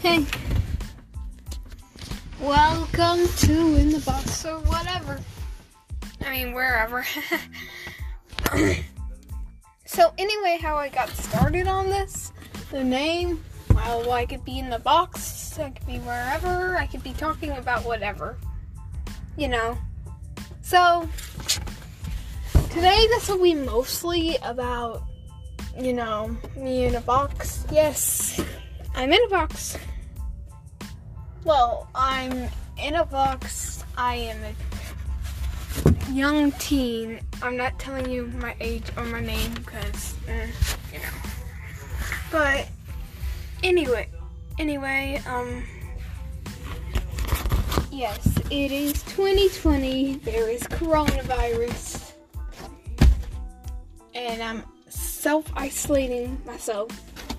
Hey. Welcome to In the Box or whatever. I mean, wherever. so, anyway, how I got started on this, the name, well, I could be in the box, I could be wherever, I could be talking about whatever. You know. So, today this will be mostly about, you know, me in a box. Yes, I'm in a box. Well, I'm in a box. I am a young teen. I'm not telling you my age or my name because, eh, you know. But anyway, anyway, um, yes, it is 2020. There is coronavirus, and I'm self isolating myself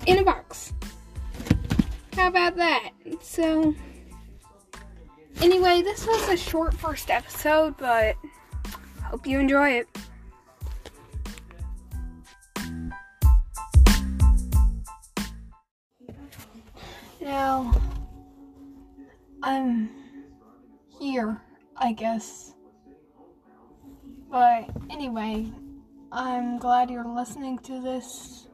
in a box. How about that? So, anyway, this was a short first episode, but hope you enjoy it. Now, I'm here, I guess. But anyway, I'm glad you're listening to this.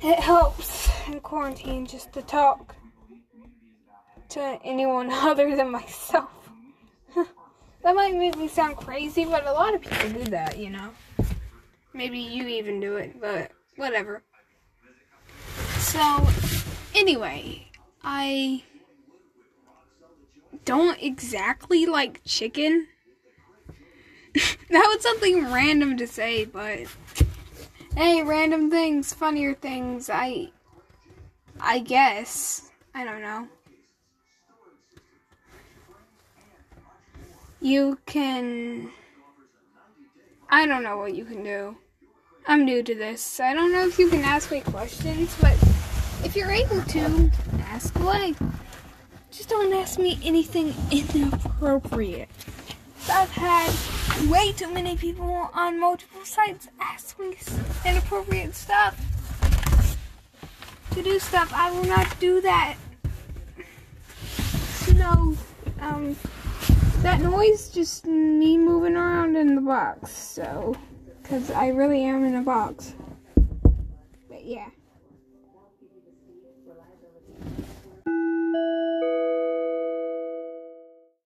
It helps in quarantine just to talk to anyone other than myself. that might make me sound crazy, but a lot of people do that, you know. Maybe you even do it, but whatever. So, anyway, I don't exactly like chicken. that was something random to say, but hey, random things, funnier things. I I guess. I don't know. You can I don't know what you can do. I'm new to this. I don't know if you can ask me questions, but if you're able to, ask away. Just don't ask me anything inappropriate. I've had way too many people on multiple sites ask me inappropriate stuff. To do stuff, I will not do that. No, um, that noise just me moving around in the box, so, because I really am in a box. But yeah.